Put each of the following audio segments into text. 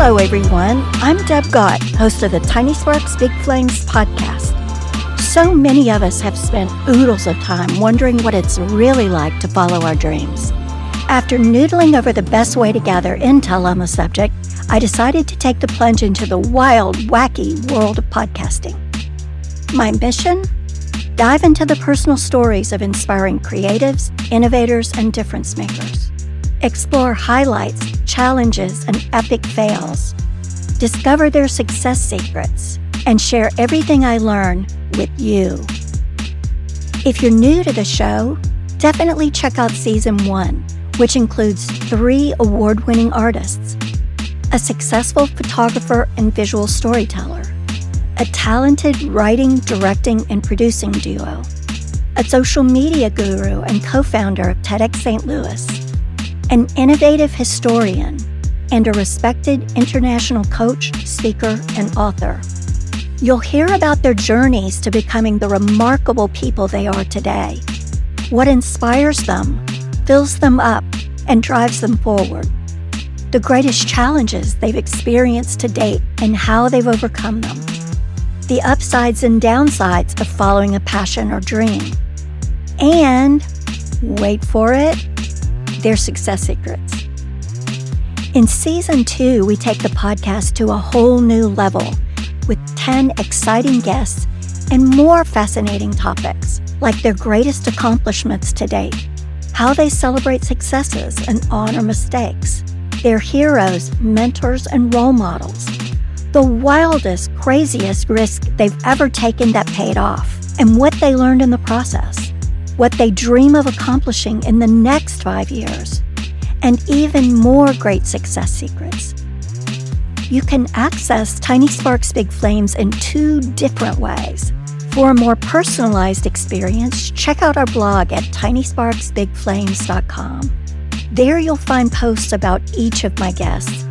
Hello, everyone. I'm Deb Gott, host of the Tiny Sparks Big Flames podcast. So many of us have spent oodles of time wondering what it's really like to follow our dreams. After noodling over the best way to gather intel on the subject, I decided to take the plunge into the wild, wacky world of podcasting. My mission? Dive into the personal stories of inspiring creatives, innovators, and difference makers. Explore highlights, challenges, and epic fails. Discover their success secrets and share everything I learn with you. If you're new to the show, definitely check out season one, which includes three award winning artists a successful photographer and visual storyteller, a talented writing, directing, and producing duo, a social media guru and co founder of TEDx St. Louis, an innovative historian, and a respected international coach, speaker, and author. You'll hear about their journeys to becoming the remarkable people they are today, what inspires them, fills them up, and drives them forward, the greatest challenges they've experienced to date and how they've overcome them, the upsides and downsides of following a passion or dream, and wait for it, their success secrets. In season two, we take the podcast to a whole new level with 10 exciting guests and more fascinating topics, like their greatest accomplishments to date, how they celebrate successes and honor mistakes, their heroes, mentors, and role models, the wildest, craziest risk they've ever taken that paid off, and what they learned in the process what they dream of accomplishing in the next five years, and even more great success secrets. You can access Tiny Sparks Big Flames in two different ways. For a more personalized experience, check out our blog at tinysparksbigflames.com. There you'll find posts about each of my guests,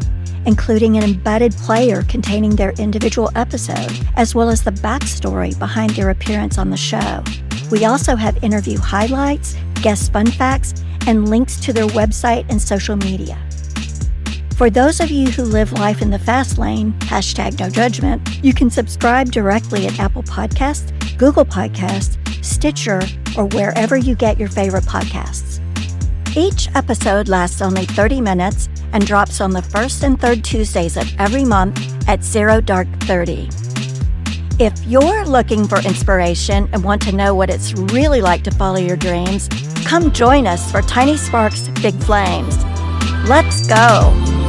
including an embedded player containing their individual episode, as well as the backstory behind their appearance on the show. We also have interview highlights, guest fun facts, and links to their website and social media. For those of you who live life in the fast lane, hashtag no judgment, you can subscribe directly at Apple Podcasts, Google Podcasts, Stitcher, or wherever you get your favorite podcasts. Each episode lasts only 30 minutes and drops on the first and third Tuesdays of every month at Zero Dark 30. If you're looking for inspiration and want to know what it's really like to follow your dreams, come join us for Tiny Sparks Big Flames. Let's go!